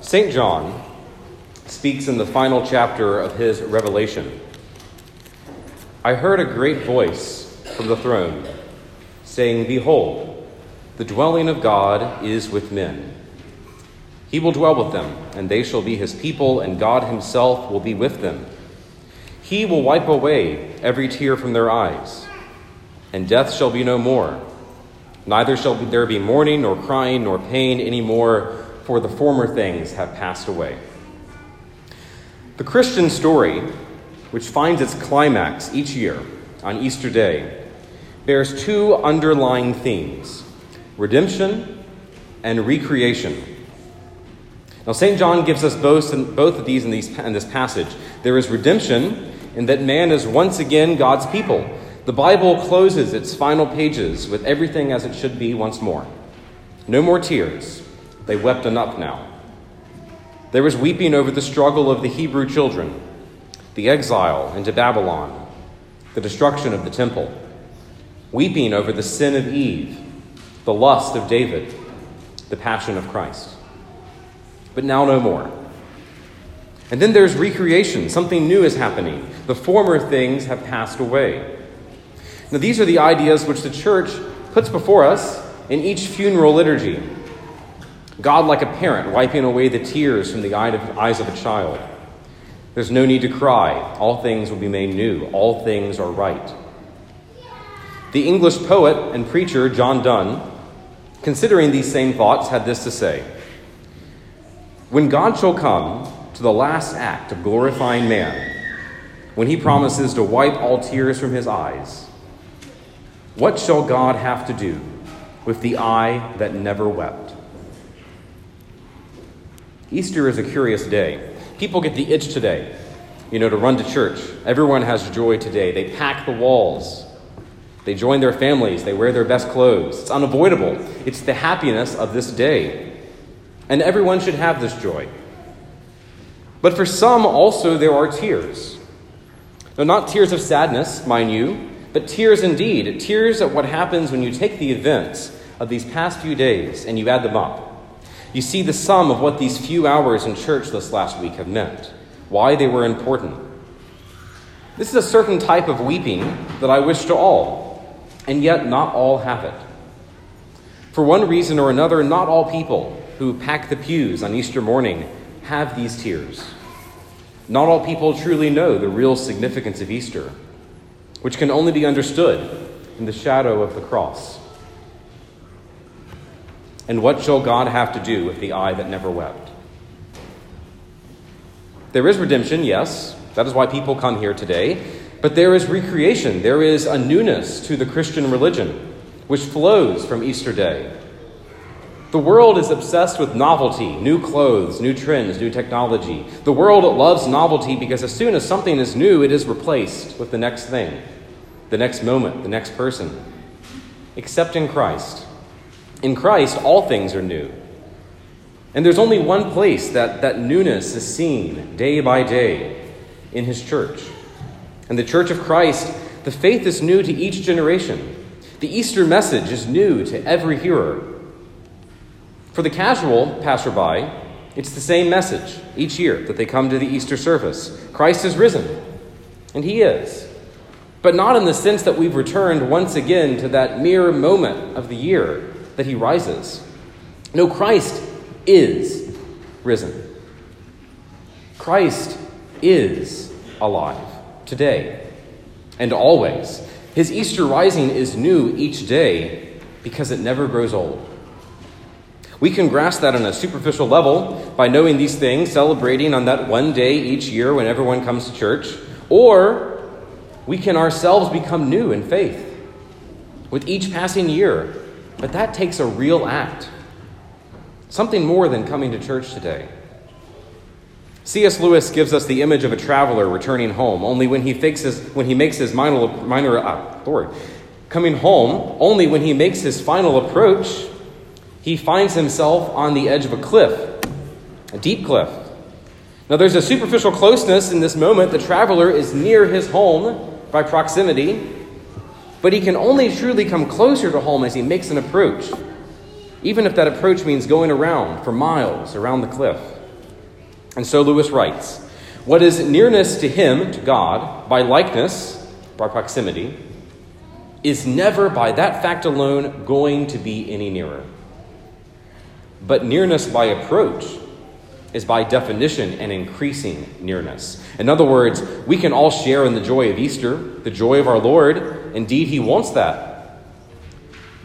St. John speaks in the final chapter of his Revelation. I heard a great voice from the throne saying, Behold, the dwelling of God is with men. He will dwell with them, and they shall be his people, and God himself will be with them. He will wipe away every tear from their eyes, and death shall be no more. Neither shall there be mourning, nor crying, nor pain any more, for the former things have passed away. The Christian story, which finds its climax each year on Easter Day, bears two underlying themes redemption and recreation. Now, St. John gives us both, both of these in, these in this passage. There is redemption, in that man is once again God's people. The Bible closes its final pages with everything as it should be once more. No more tears. They wept enough now. There was weeping over the struggle of the Hebrew children, the exile into Babylon, the destruction of the temple, weeping over the sin of Eve, the lust of David, the passion of Christ. But now no more. And then there's recreation. Something new is happening. The former things have passed away. Now, these are the ideas which the church puts before us in each funeral liturgy. God, like a parent, wiping away the tears from the eyes of a child. There's no need to cry. All things will be made new. All things are right. The English poet and preacher John Donne, considering these same thoughts, had this to say When God shall come, to the last act of glorifying man, when he promises to wipe all tears from his eyes, what shall God have to do with the eye that never wept? Easter is a curious day. People get the itch today, you know, to run to church. Everyone has joy today. They pack the walls. They join their families. They wear their best clothes. It's unavoidable. It's the happiness of this day. And everyone should have this joy. But for some also there are tears. Now, not tears of sadness, mind you, but tears indeed. Tears at what happens when you take the events of these past few days and you add them up. You see the sum of what these few hours in church this last week have meant, why they were important. This is a certain type of weeping that I wish to all, and yet not all have it. For one reason or another, not all people who pack the pews on Easter morning have these tears. Not all people truly know the real significance of Easter, which can only be understood in the shadow of the cross. And what shall God have to do with the eye that never wept? There is redemption, yes. That is why people come here today. But there is recreation. There is a newness to the Christian religion, which flows from Easter Day. The world is obsessed with novelty, new clothes, new trends, new technology. The world loves novelty because as soon as something is new, it is replaced with the next thing, the next moment, the next person. Except in Christ. In Christ, all things are new. And there's only one place that that newness is seen day by day in His church. And the church of Christ, the faith is new to each generation. The Easter message is new to every hearer. For the casual passerby, it's the same message each year that they come to the Easter service Christ is risen, and He is. But not in the sense that we've returned once again to that mere moment of the year that He rises. No, Christ is risen. Christ is alive today and always. His Easter rising is new each day because it never grows old. We can grasp that on a superficial level by knowing these things, celebrating on that one day each year when everyone comes to church, or we can ourselves become new in faith with each passing year. But that takes a real act, something more than coming to church today. C.S. Lewis gives us the image of a traveler returning home, only when he, fixes, when he makes his minor, minor uh, Lord, coming home, only when he makes his final approach he finds himself on the edge of a cliff, a deep cliff. Now, there's a superficial closeness in this moment. The traveler is near his home by proximity, but he can only truly come closer to home as he makes an approach, even if that approach means going around for miles around the cliff. And so Lewis writes What is nearness to him, to God, by likeness, by proximity, is never by that fact alone going to be any nearer. But nearness by approach is by definition an increasing nearness. In other words, we can all share in the joy of Easter, the joy of our Lord. Indeed, He wants that.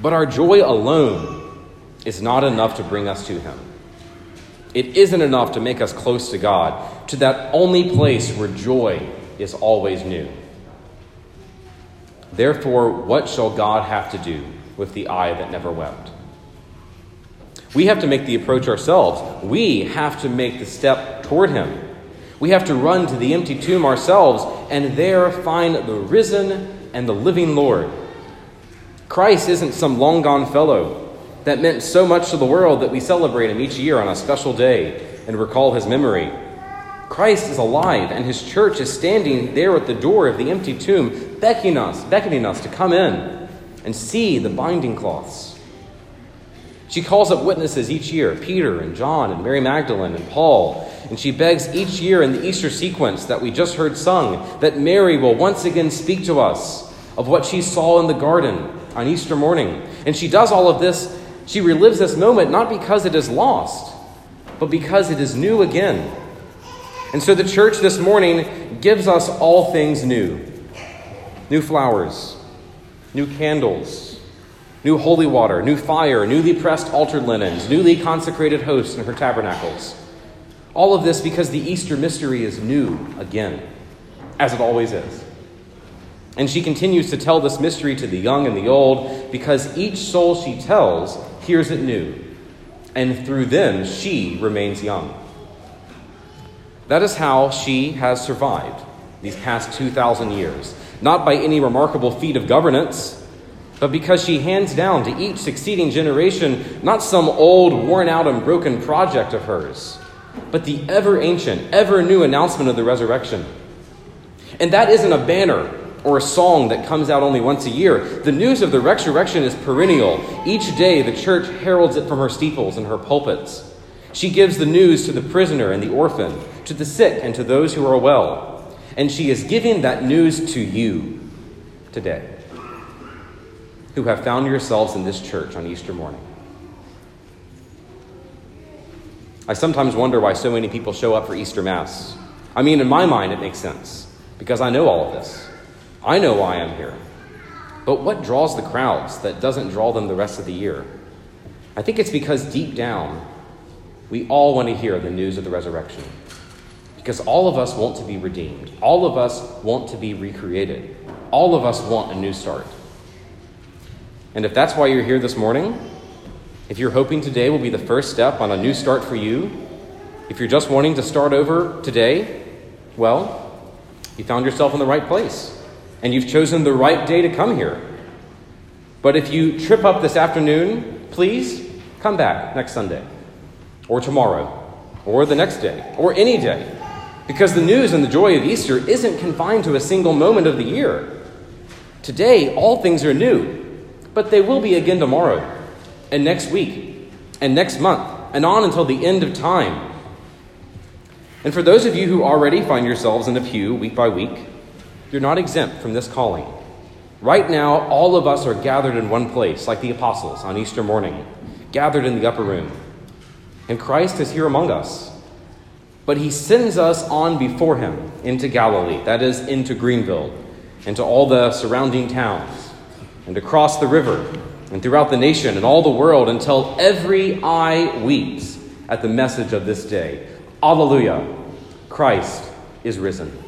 But our joy alone is not enough to bring us to Him. It isn't enough to make us close to God, to that only place where joy is always new. Therefore, what shall God have to do with the eye that never wept? We have to make the approach ourselves. We have to make the step toward Him. We have to run to the empty tomb ourselves and there find the risen and the living Lord. Christ isn't some long gone fellow that meant so much to the world that we celebrate him each year on a special day and recall his memory. Christ is alive, and his church is standing there at the door of the empty tomb, beckoning us, beckoning us to come in and see the binding cloths. She calls up witnesses each year Peter and John and Mary Magdalene and Paul. And she begs each year in the Easter sequence that we just heard sung that Mary will once again speak to us of what she saw in the garden on Easter morning. And she does all of this, she relives this moment not because it is lost, but because it is new again. And so the church this morning gives us all things new new flowers, new candles, new holy water, new fire, newly pressed altar linens, newly consecrated hosts in her tabernacles. All of this because the Easter mystery is new again, as it always is. And she continues to tell this mystery to the young and the old because each soul she tells hears it new, and through them she remains young. That is how she has survived these past 2,000 years, not by any remarkable feat of governance, but because she hands down to each succeeding generation not some old, worn out, and broken project of hers, but the ever ancient, ever new announcement of the resurrection. And that isn't a banner or a song that comes out only once a year. The news of the resurrection is perennial. Each day, the church heralds it from her steeples and her pulpits. She gives the news to the prisoner and the orphan, to the sick and to those who are well. And she is giving that news to you today, who have found yourselves in this church on Easter morning. I sometimes wonder why so many people show up for Easter Mass. I mean, in my mind, it makes sense because I know all of this. I know why I'm here. But what draws the crowds that doesn't draw them the rest of the year? I think it's because deep down, we all want to hear the news of the resurrection. Because all of us want to be redeemed. All of us want to be recreated. All of us want a new start. And if that's why you're here this morning, if you're hoping today will be the first step on a new start for you, if you're just wanting to start over today, well, you found yourself in the right place and you've chosen the right day to come here. But if you trip up this afternoon, please come back next Sunday or tomorrow, or the next day, or any day. Because the news and the joy of Easter isn't confined to a single moment of the year. Today, all things are new, but they will be again tomorrow, and next week, and next month, and on until the end of time. And for those of you who already find yourselves in a pew week by week, you're not exempt from this calling. Right now, all of us are gathered in one place, like the apostles on Easter morning, gathered in the upper room. And Christ is here among us. But he sends us on before him into Galilee, that is, into Greenville, into all the surrounding towns, and across the river, and throughout the nation and all the world until every eye weeps at the message of this day. Alleluia! Christ is risen.